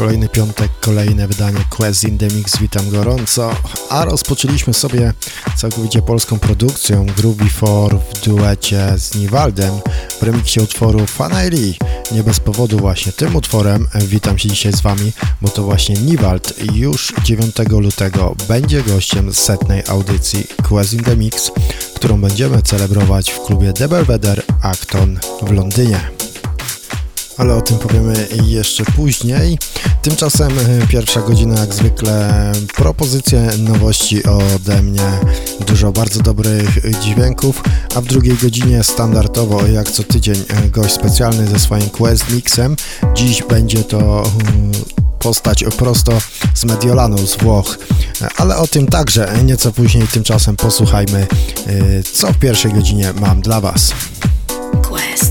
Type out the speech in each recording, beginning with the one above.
Kolejny piątek, kolejne wydanie Quest in the Mix, witam gorąco. A rozpoczęliśmy sobie całkowicie polską produkcją Groovy 4 w duecie z Niwaldem w remiksie utworu Fanelli. Nie bez powodu właśnie tym utworem witam się dzisiaj z Wami, bo to właśnie Niwald już 9 lutego będzie gościem setnej audycji Quest in the Mix, którą będziemy celebrować w klubie The Belvedere Acton w Londynie ale o tym powiemy jeszcze później. Tymczasem e, pierwsza godzina jak zwykle propozycje nowości ode mnie, dużo bardzo dobrych dźwięków, a w drugiej godzinie standardowo jak co tydzień e, gość specjalny ze swoim Quest Mixem. Dziś będzie to mm, postać prosto z Mediolanu, z Włoch, ale o tym także nieco później. Tymczasem posłuchajmy, e, co w pierwszej godzinie mam dla Was. Quest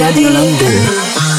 Radio Lander.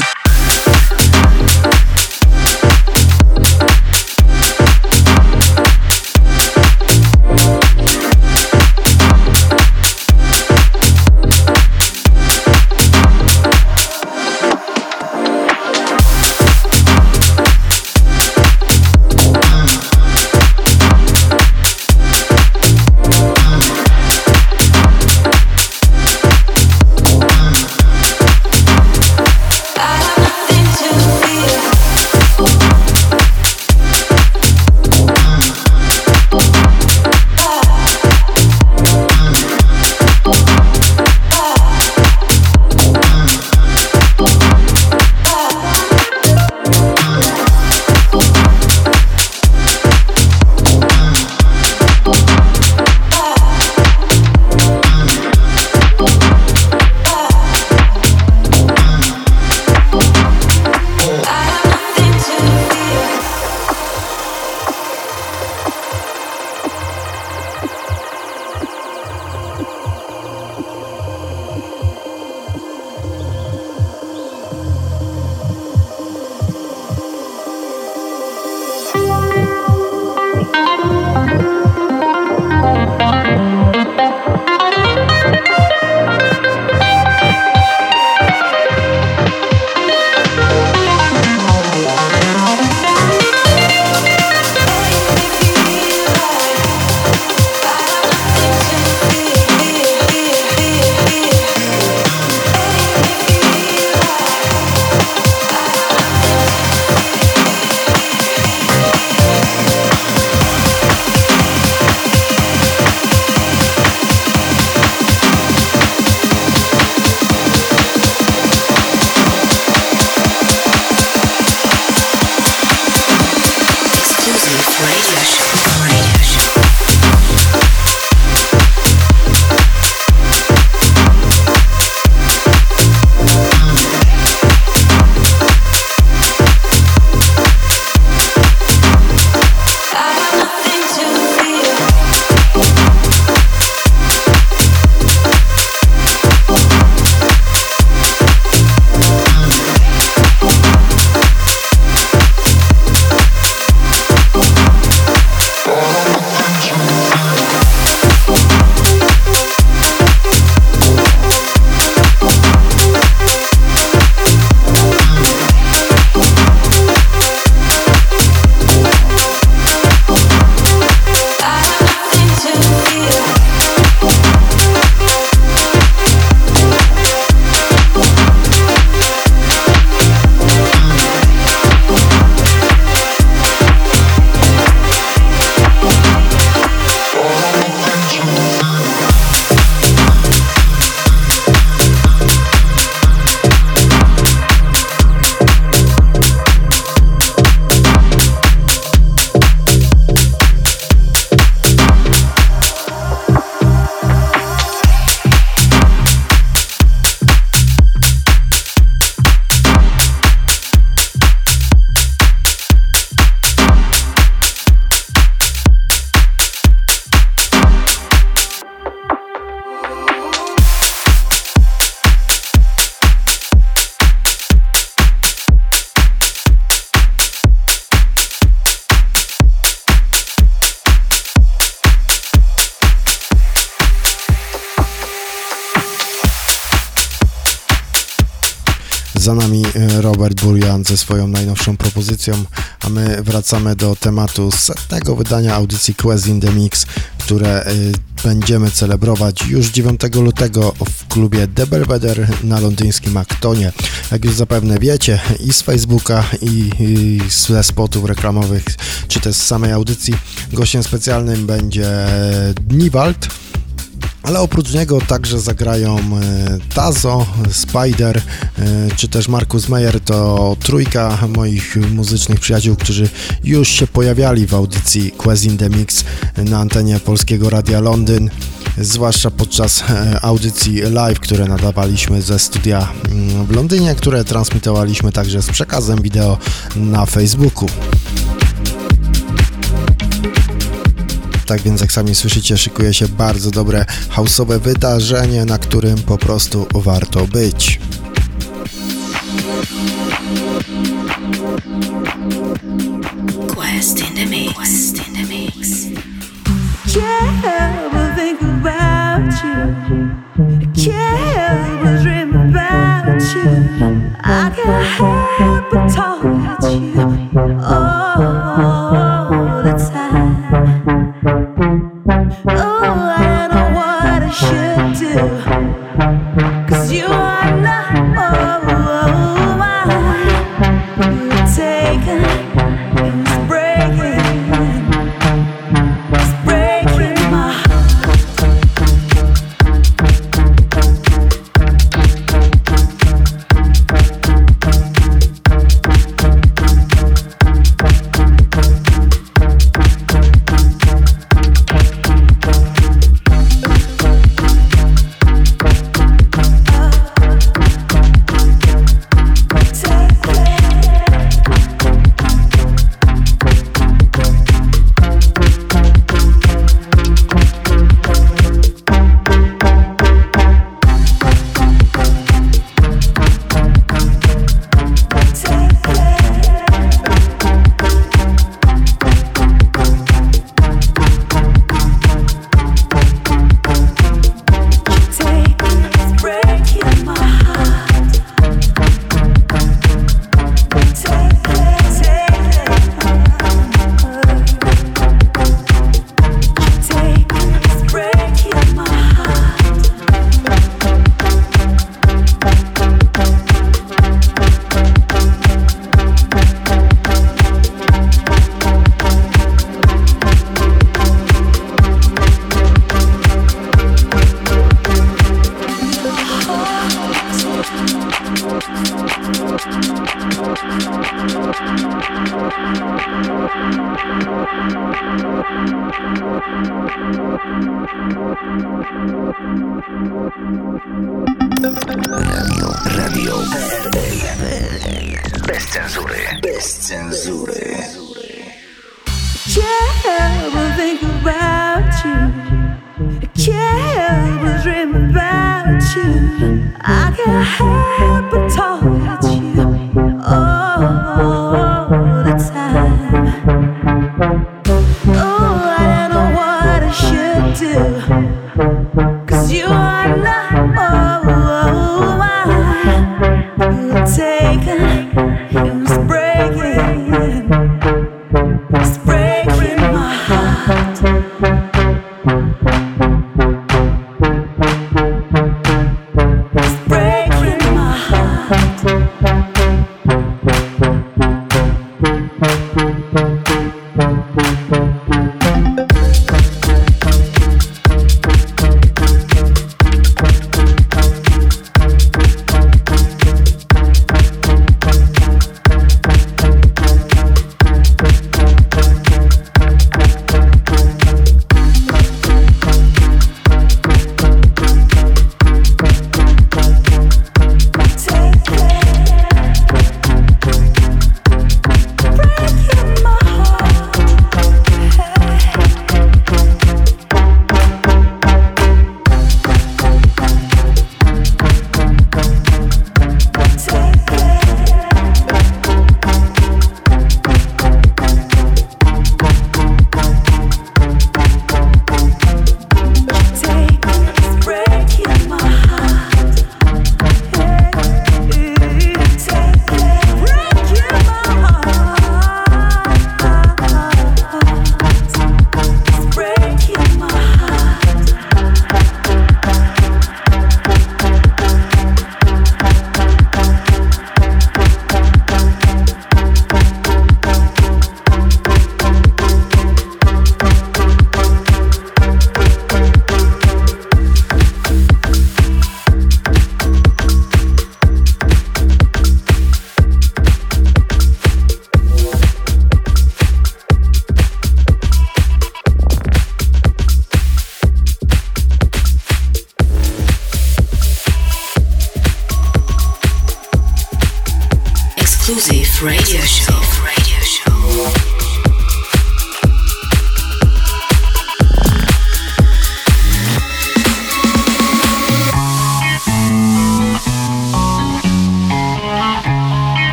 Za nami e, Robert Burian ze swoją najnowszą propozycją, a my wracamy do tematu setnego wydania audycji Quest in the Mix, które e, będziemy celebrować już 9 lutego w klubie The Belvedere na londyńskim Actonie. Jak już zapewne wiecie, i z Facebooka, i, i ze spotów reklamowych, czy też z samej audycji, gościem specjalnym będzie Dniwald ale oprócz niego także zagrają e, Tazo, Spider e, czy też Markus Meyer. To trójka moich muzycznych przyjaciół, którzy już się pojawiali w audycji Quest in the Mix na antenie Polskiego Radia Londyn zwłaszcza podczas e, audycji live, które nadawaliśmy ze studia mm, w Londynie, które transmitowaliśmy także z przekazem wideo na Facebooku. Tak więc jak sami słyszycie, szykuje się bardzo dobre houseowe wydarzenie, na którym po prostu warto być. I can't help but talk about you. All the time. Oh, I know what I should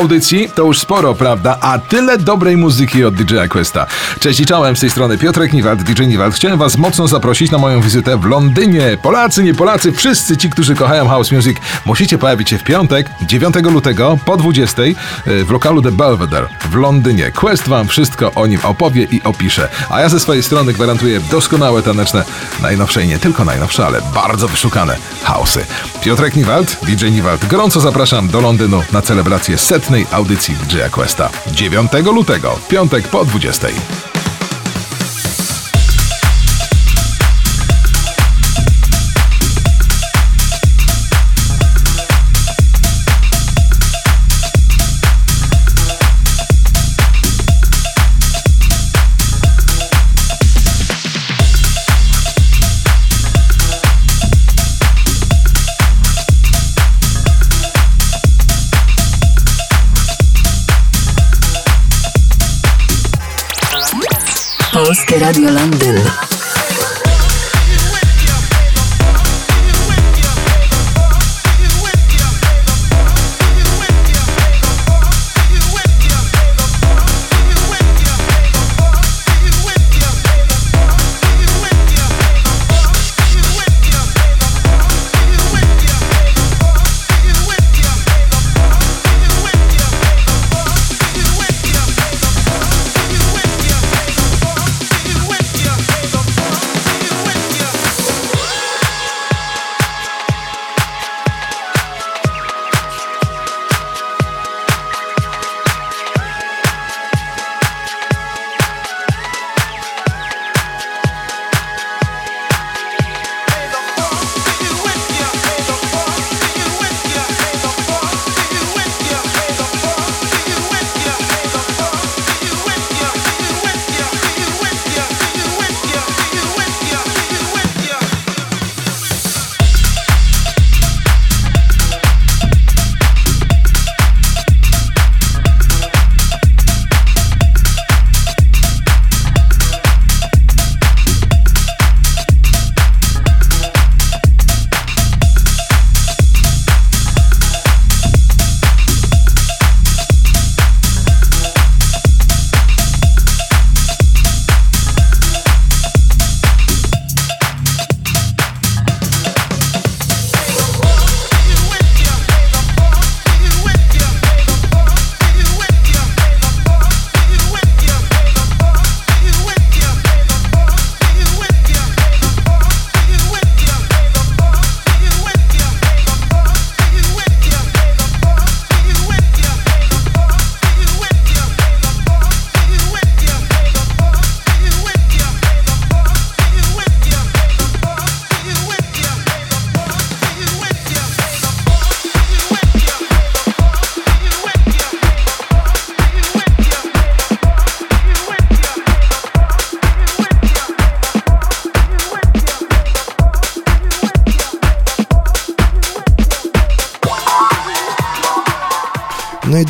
audycji to już sporo, prawda? A tyle dobrej muzyki od DJ Questa. Cześć i czołem, z tej strony Piotrek Niwald, DJ Niwald. Chciałem Was mocno zaprosić na moją wizytę w Londynie. Polacy, nie Polacy, wszyscy ci, którzy kochają house music, musicie pojawić się w piątek, 9 lutego po 20 e, w lokalu The Belvedere w Londynie. Quest Wam wszystko o nim opowie i opisze. A ja ze swojej strony gwarantuję doskonałe taneczne, najnowsze i nie tylko najnowsze, ale bardzo wyszukane house'y. Piotrek Niwald, DJ Niwald, gorąco zapraszam do Londynu na celebrację setnej audycji DJ Questa. 9 lutego, piątek po 20. Polskie Radio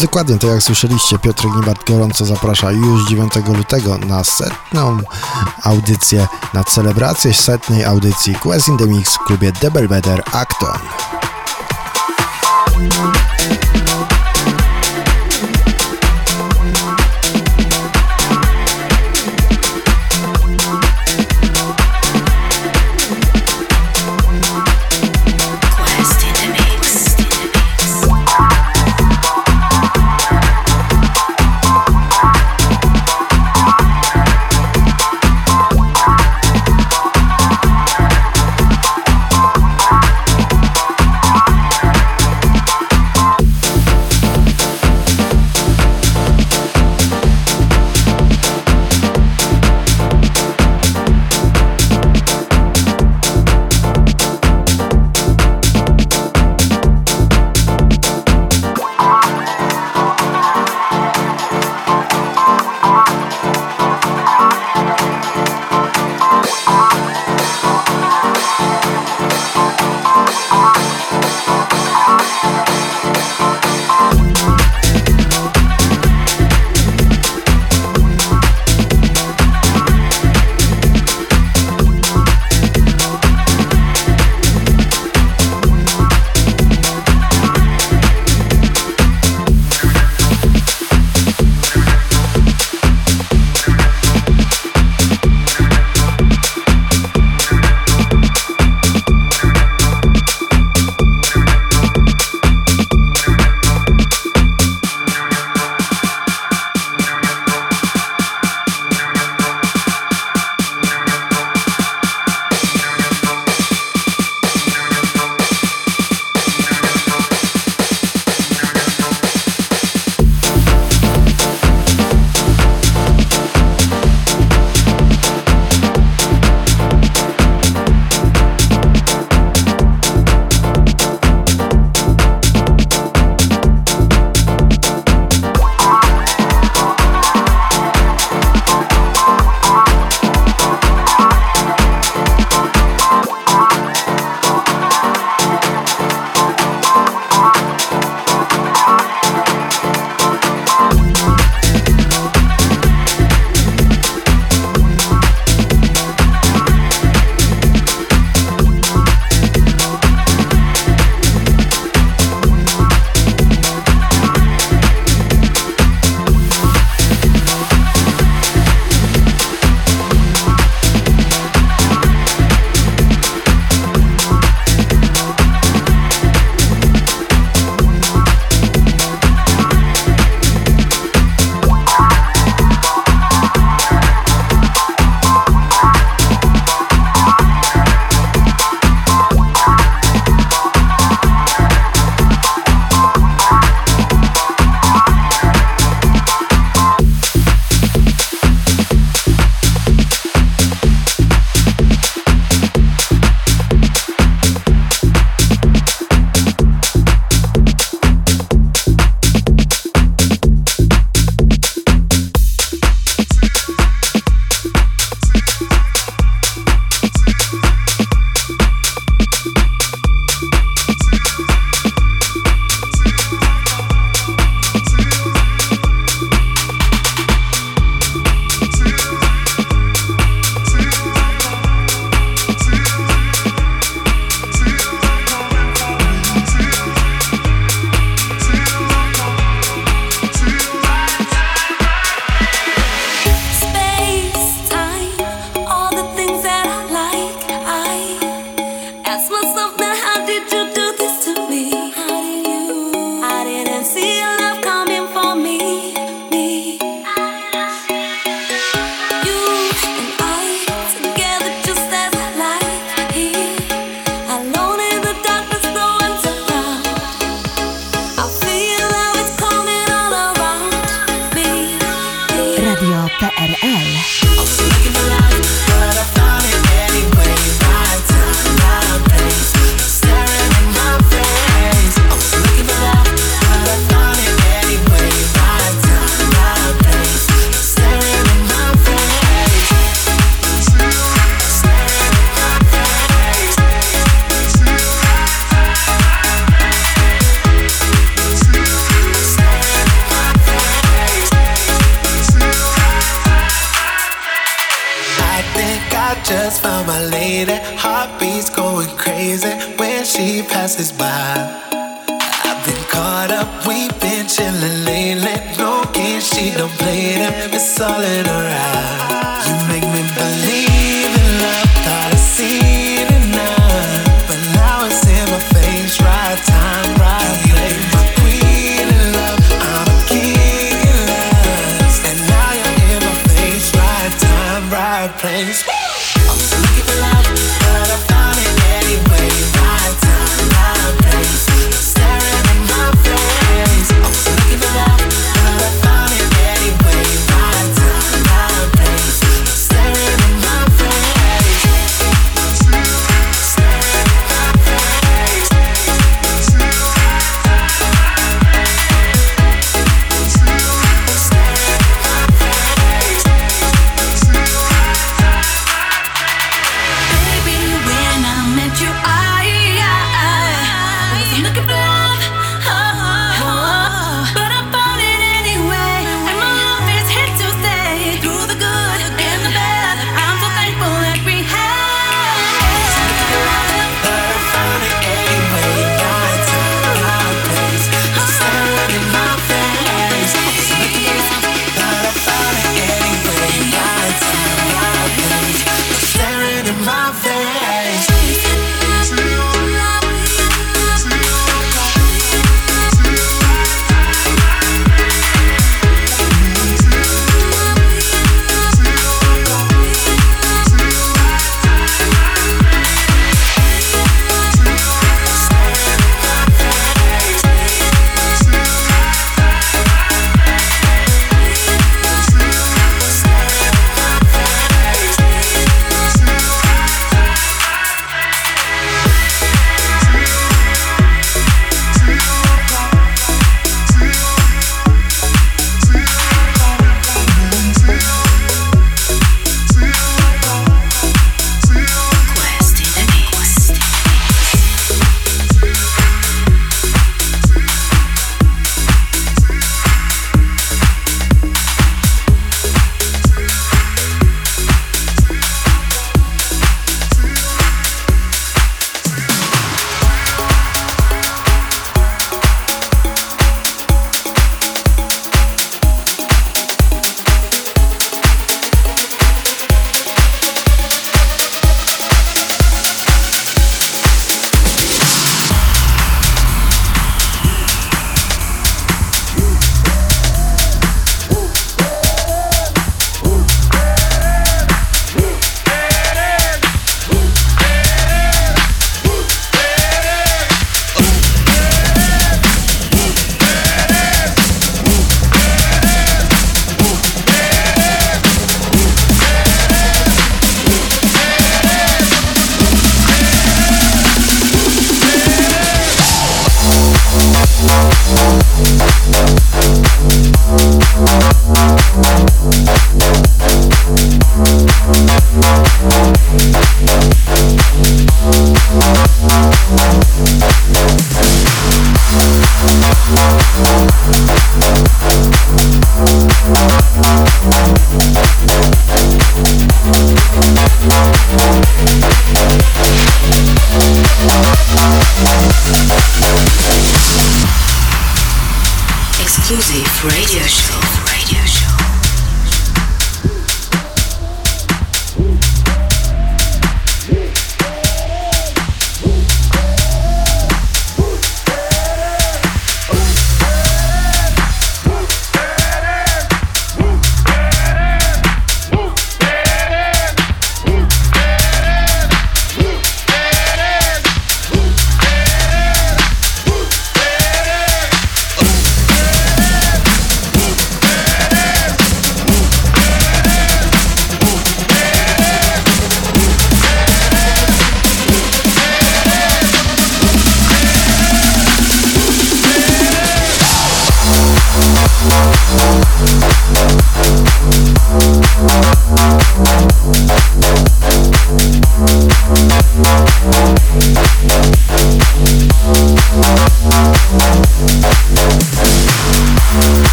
Dokładnie, tak jak słyszeliście, Piotr Gnibart gorąco zaprasza już 9 lutego na setną audycję, na celebrację setnej audycji Quest in the Mix w klubie Double Better Acton.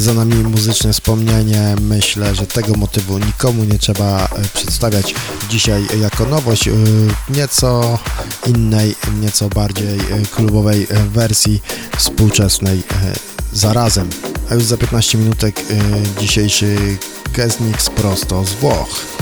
Za nami muzyczne wspomnienie. Myślę, że tego motywu nikomu nie trzeba e, przedstawiać dzisiaj jako nowość. E, nieco innej, nieco bardziej e, klubowej wersji współczesnej zarazem. A już za 15 minutek dzisiejszy Kesnik prosto z Włoch.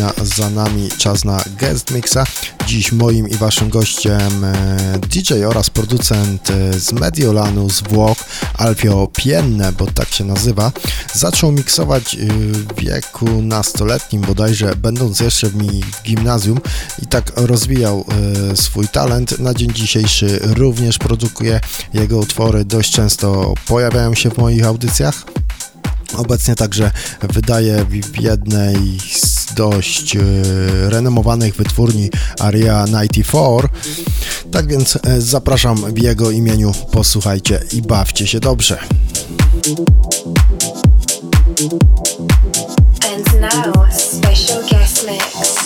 Godzina za nami, czas na guest mixa. Dziś moim i waszym gościem e, DJ oraz producent e, z Mediolanu, z Włoch, Alfio Pienne, bo tak się nazywa. Zaczął miksować e, w wieku nastoletnim bodajże, będąc jeszcze w, gimnazjum i tak rozwijał swój talent. Na dzień dzisiejszy również produkuje jego utwory, dość często pojawiają się w moich audycjach. Obecnie także wydaje w jednej z dość e, renomowanych wytwórni Aria 94. Tak więc e, zapraszam w jego imieniu, posłuchajcie i bawcie się dobrze. And now, special guest mix.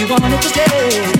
You wanted to stay.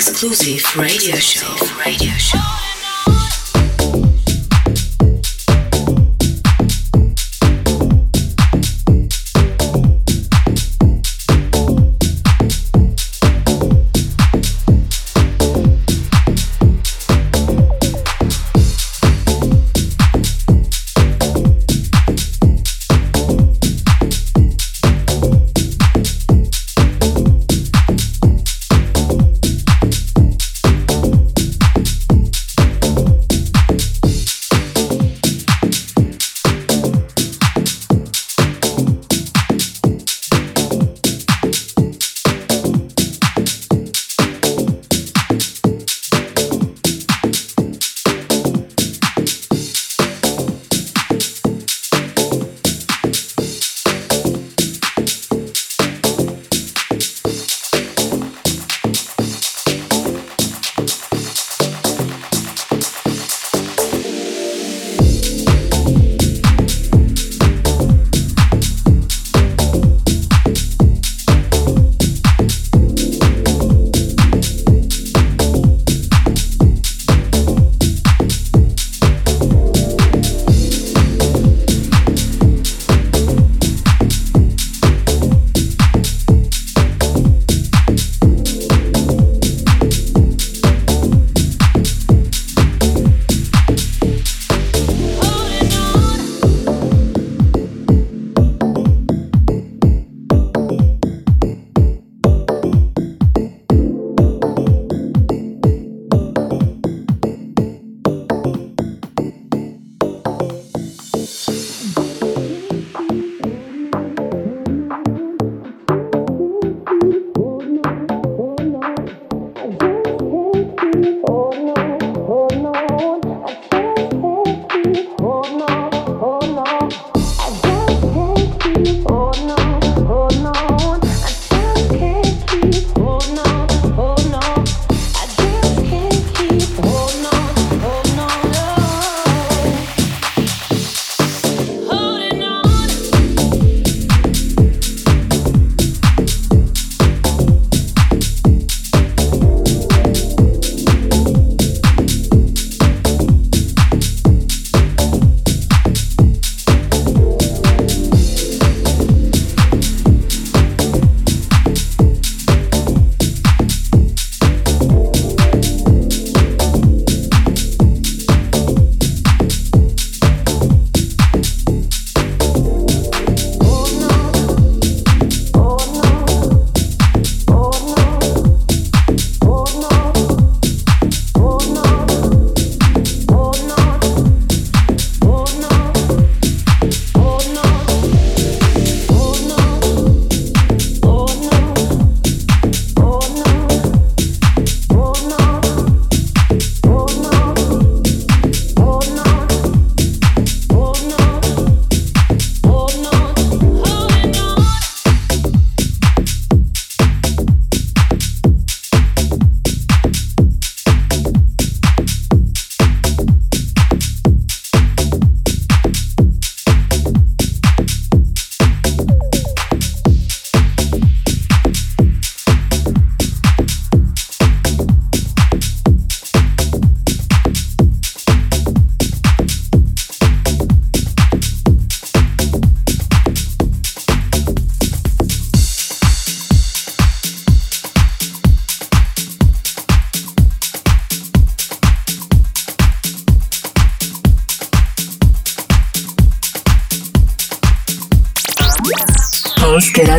exclusive radio show. Radio show.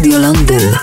Radio London.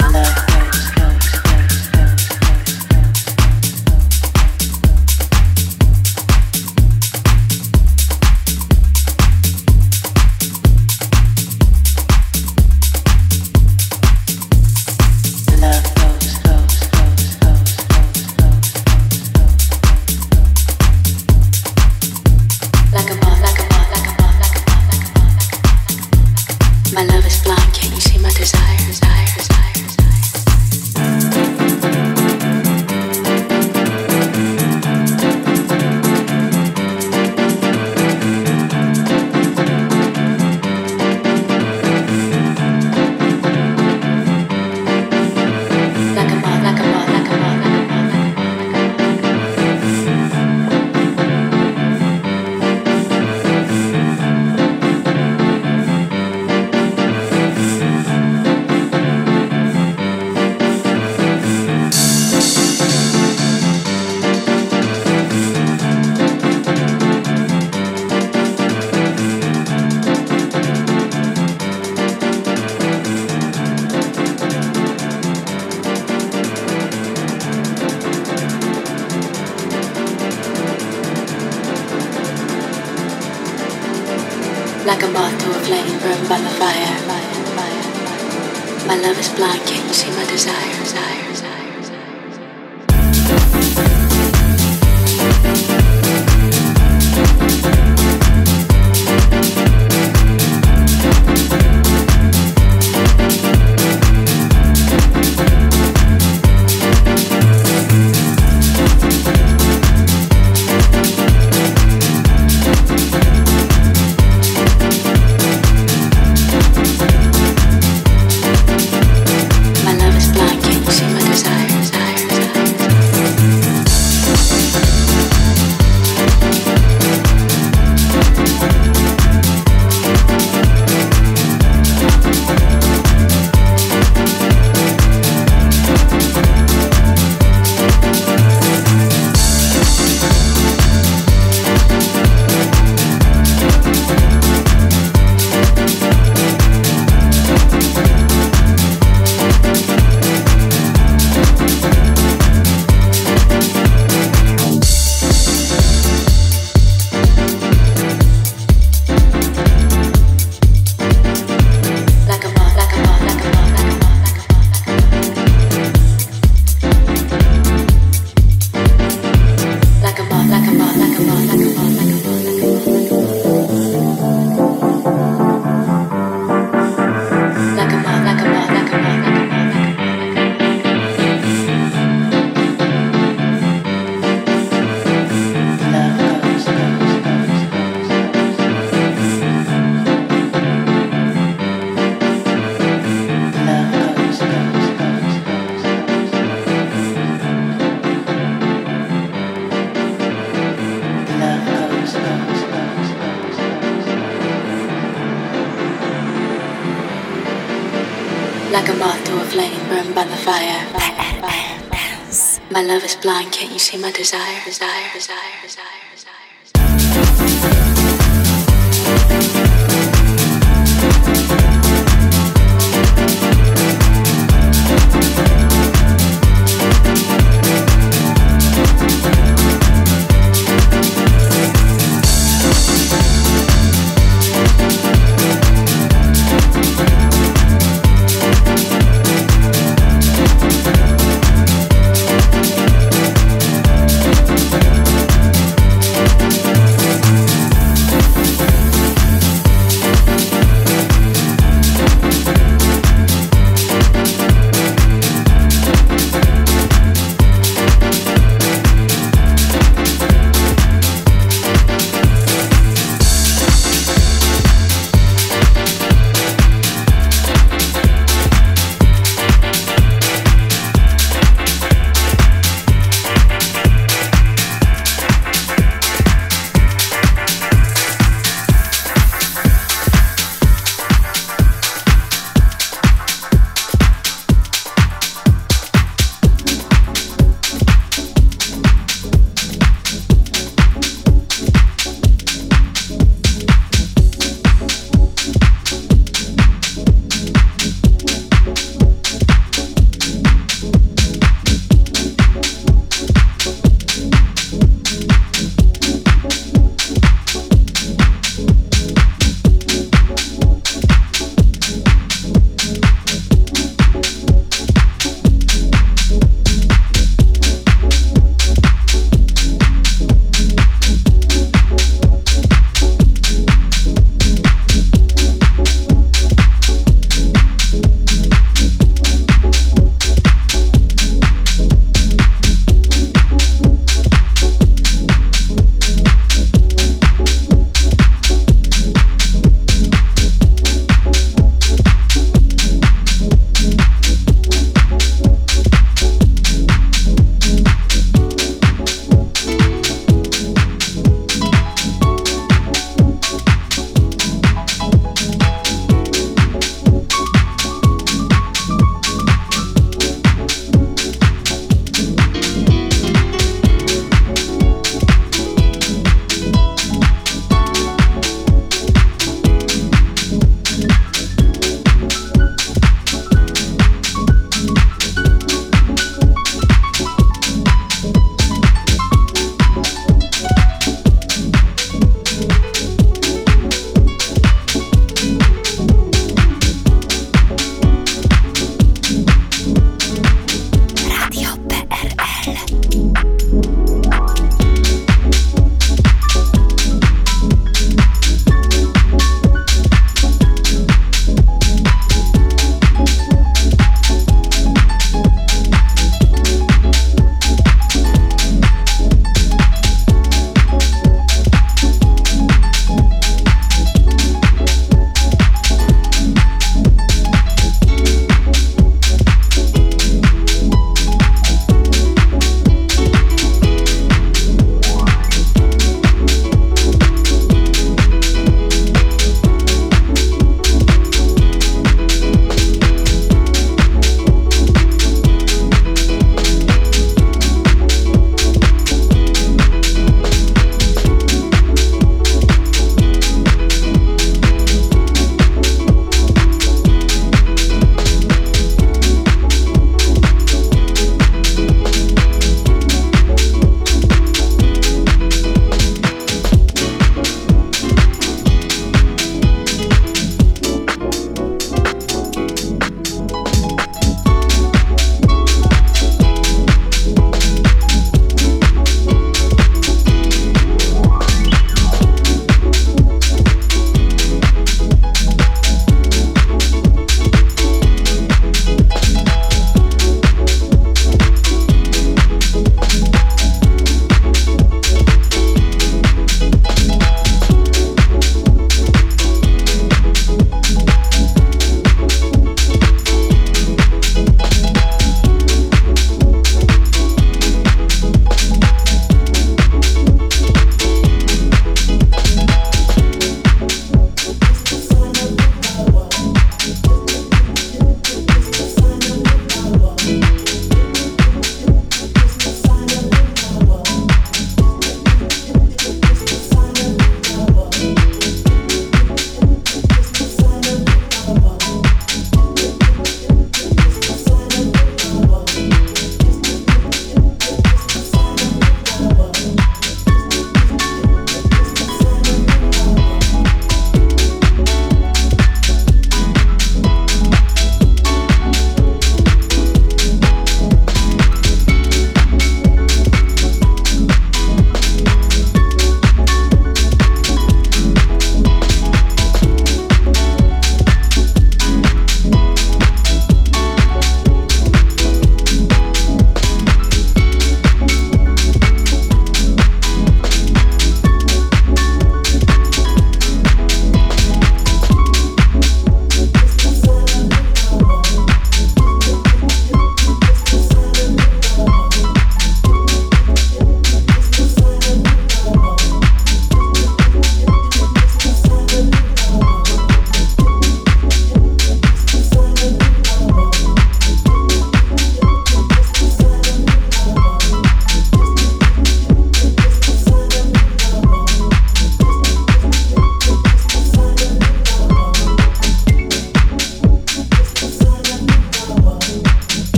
like a moth to a flame burned by the fire. fire, fire, fire. My love is blind, can't you see my desire? Desire, desire, desire.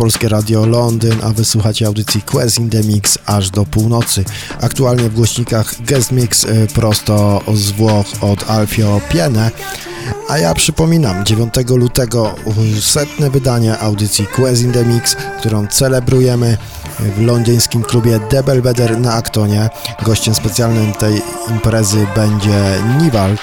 Polskie Radio Londyn, a wysłuchacie audycji Quest in the Mix aż do północy. Aktualnie w głośnikach Guest Mix y, prosto z Włoch od Alfio Piene. A ja przypominam, 9 lutego setne wydanie audycji Quest in the Mix, którą celebrujemy w londyńskim klubie The Belvedere na Aktonie. Gościem specjalnym tej imprezy będzie Niwald.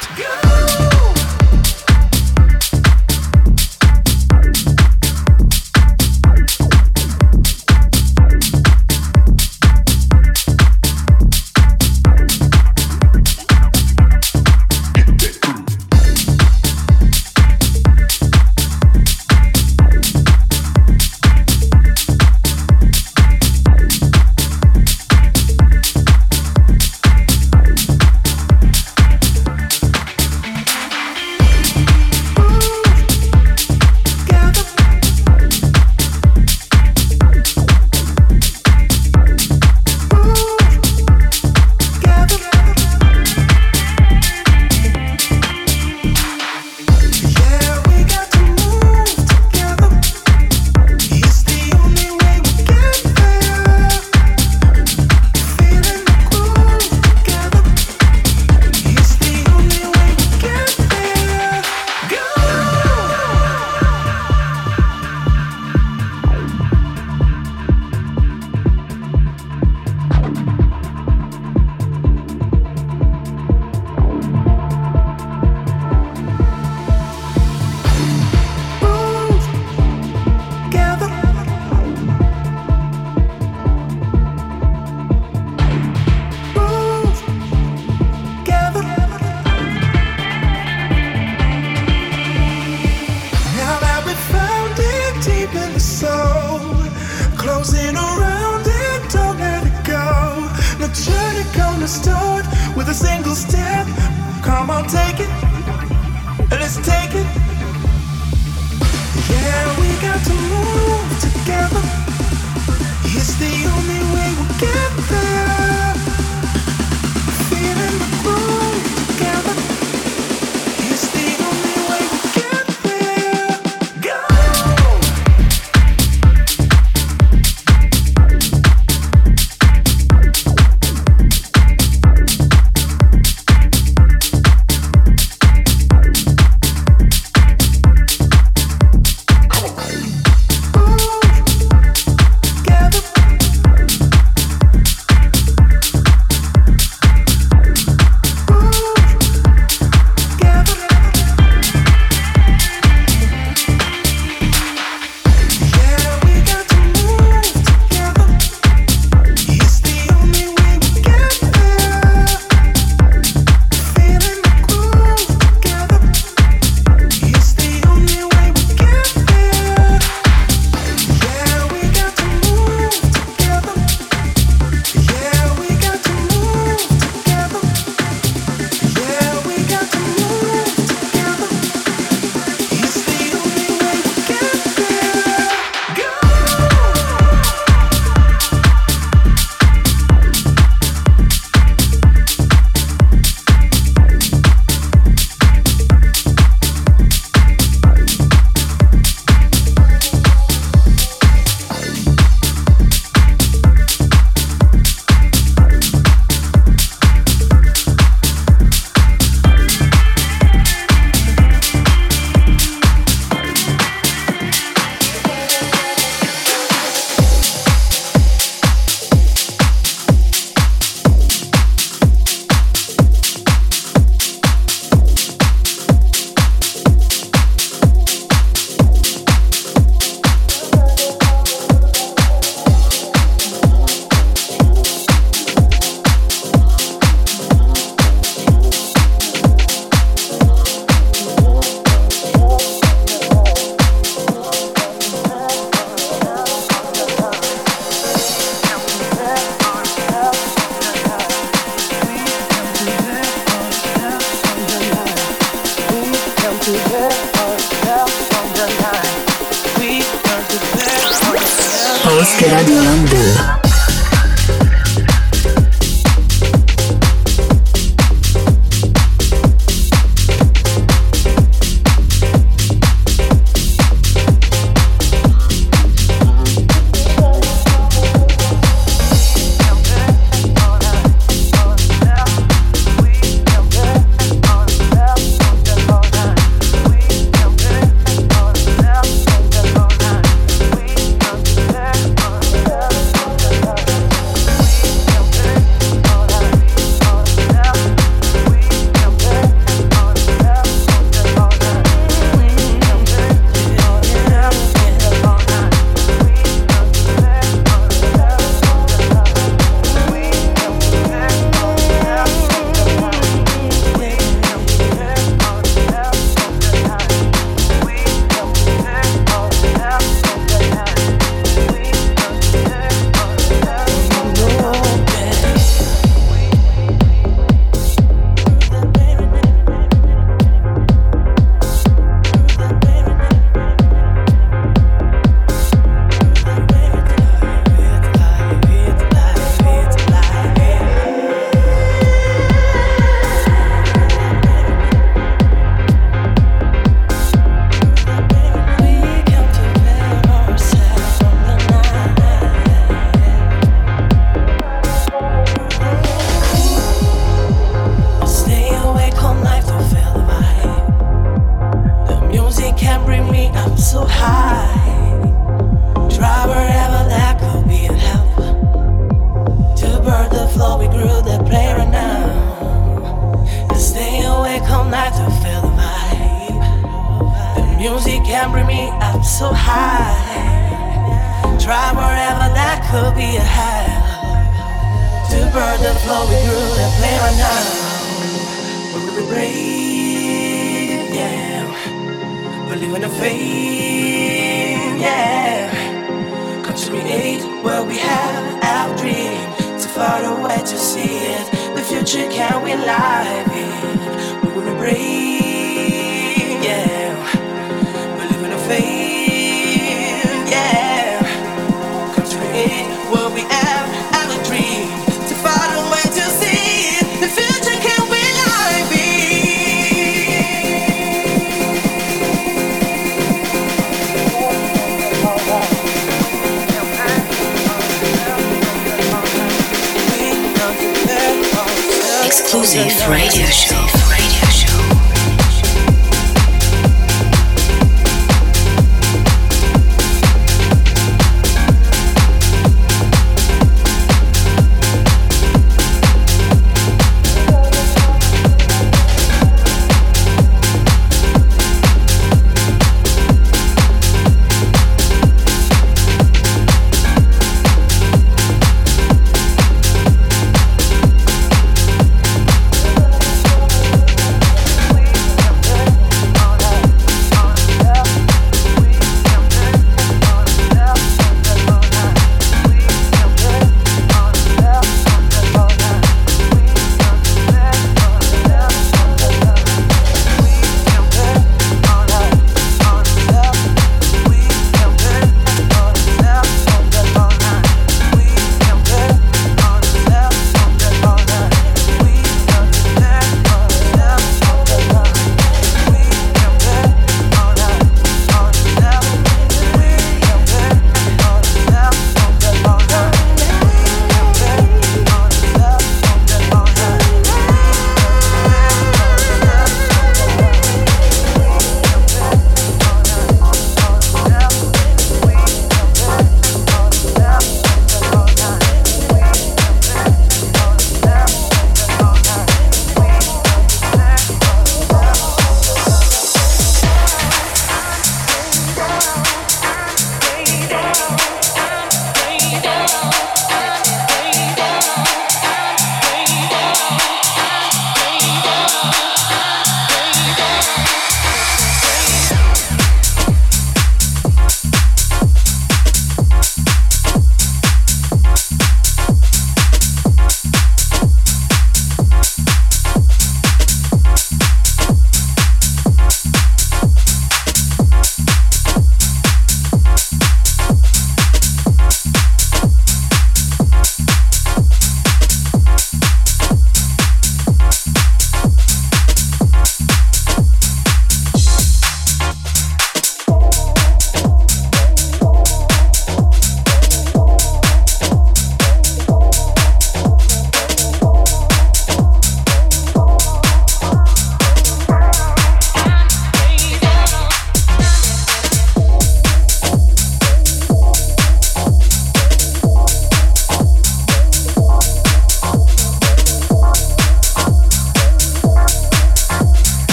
the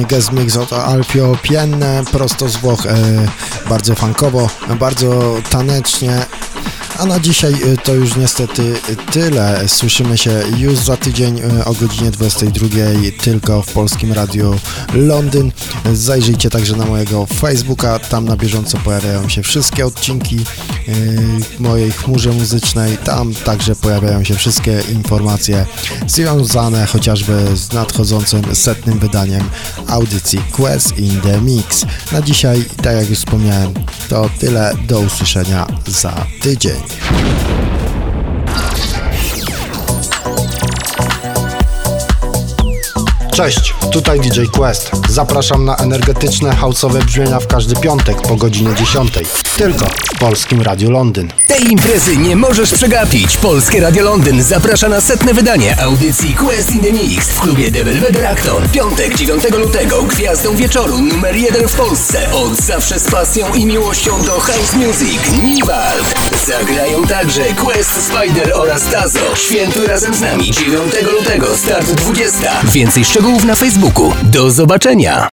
właśnie guest mix od Pienne, prosto z Włoch, e, bardzo funkowo, bardzo tanecznie. A na dzisiaj e, to już niestety tyle. Słyszymy się już za tydzień e, o godzinie 22 tylko w Polskim Radiu Londyn. Zajrzyjcie także na mojego Facebooka, tam na bieżąco pojawiają się wszystkie odcinki mojej chmurze muzycznej. Tam także pojawiają się wszystkie informacje związane chociażby z nadchodzącym setnym wydaniem audycji Quest in the Mix. Na dzisiaj, tak jak już wspomniałem, to tyle. Do usłyszenia za tydzień. Cześć, tutaj DJ Quest. Zapraszam na energetyczne, houseowe brzmienia w każdy piątek po godzinie 10. Tylko w Polskim Radiu Londyn. Tej imprezy nie możesz przegapić. Polskie Radio Londyn zaprasza na setne wydanie audycji Quest in the Mix w klubie The Velvet Reactor. Piątek 9 lutego gwiazdą wieczoru numer jeden w Polsce. Od zawsze z pasją i miłością do house music Niwald. Zagrają także Quest Spider oraz Tazo. Świętuj razem z nami 9 lutego, start 20. Więcej szczegółów na Facebooku. Do zobaczenia!